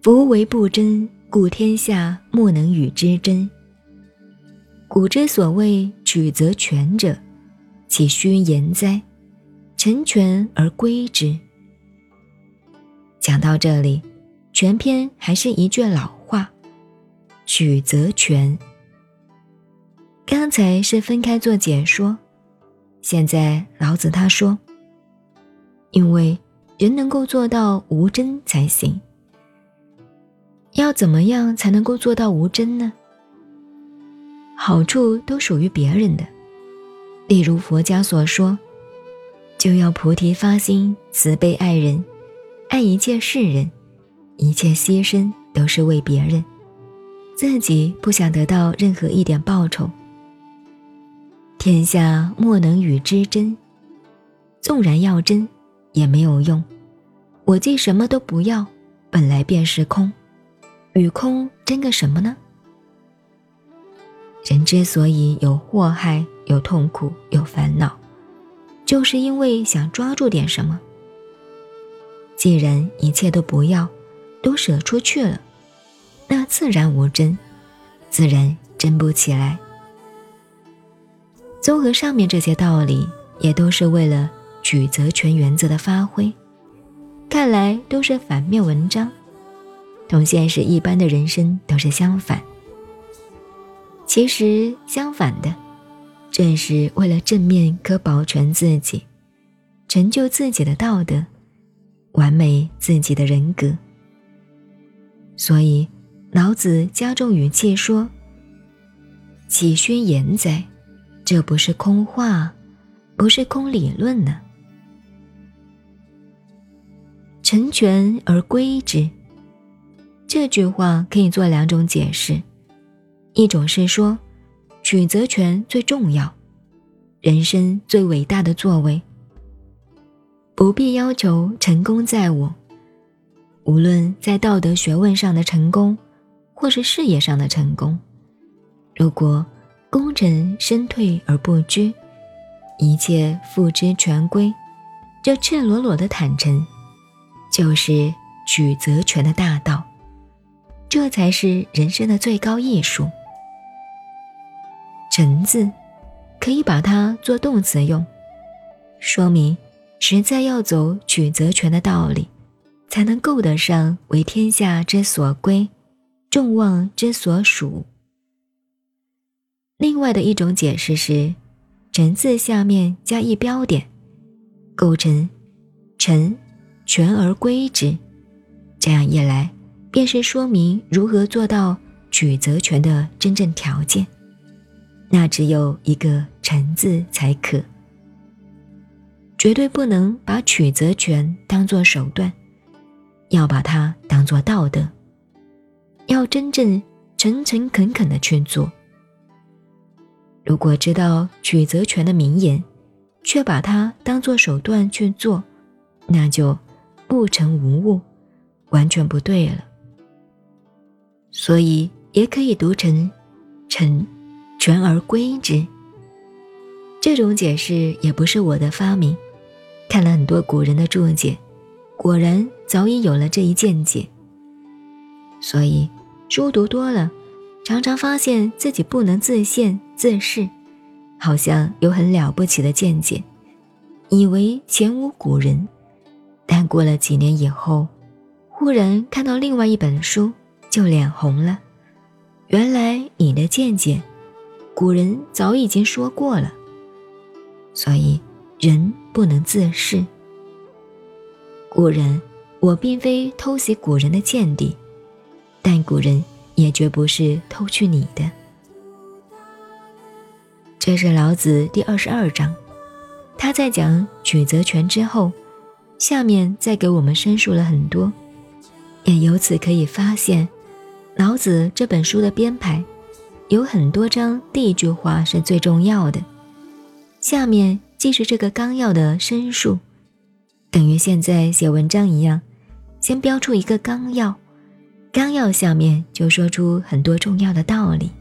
夫为不争，故天下莫能与之争。古之所谓取则全者，岂虚言哉？成全而归之。讲到这里，全篇还是一句老话：取则全。刚才是分开做解说，现在老子他说，因为人能够做到无争才行。要怎么样才能够做到无争呢？好处都属于别人的，例如佛家所说，就要菩提发心，慈悲爱人，爱一切世人，一切牺牲都是为别人，自己不想得到任何一点报酬。天下莫能与之争，纵然要争，也没有用。我既什么都不要，本来便是空，与空争个什么呢？人之所以有祸害、有痛苦、有烦恼，就是因为想抓住点什么。既然一切都不要，都舍出去了，那自然无争，自然争不起来。综合上面这些道理，也都是为了举则全原则的发挥。看来都是反面文章，同现实一般的人生都是相反。其实相反的，正是为了正面可保全自己，成就自己的道德，完美自己的人格。所以老子加重语气说：“岂虚言哉？这不是空话，不是空理论呢。成全而归之。”这句话可以做两种解释。一种是说，取则全最重要，人生最伟大的作为，不必要求成功在我。无论在道德学问上的成功，或是事业上的成功，如果功成身退而不居，一切付之全归，这赤裸裸的坦诚，就是取则全的大道，这才是人生的最高艺术。臣字，可以把它做动词用，说明实在要走取则全的道理，才能够得上为天下之所归，众望之所属。另外的一种解释是，臣字下面加一标点，构成臣全而归之，这样一来，便是说明如何做到取则全的真正条件。那只有一个“臣”字才可，绝对不能把取则全当做手段，要把它当做道德，要真正诚诚恳恳的去做。如果知道取则全的名言，却把它当做手段去做，那就不成无物，完全不对了。所以也可以读成“臣”。全而归之。这种解释也不是我的发明，看了很多古人的注解，果然早已有了这一见解。所以书读多了，常常发现自己不能自现自视，好像有很了不起的见解，以为前无古人。但过了几年以后，忽然看到另外一本书，就脸红了。原来你的见解。古人早已经说过了，所以人不能自视。古人，我并非偷袭古人的见地，但古人也绝不是偷去你的。这是老子第二十二章，他在讲取则全之后，下面再给我们申述了很多，也由此可以发现，老子这本书的编排。有很多章，第一句话是最重要的，下面既是这个纲要的申述，等于现在写文章一样，先标出一个纲要，纲要下面就说出很多重要的道理。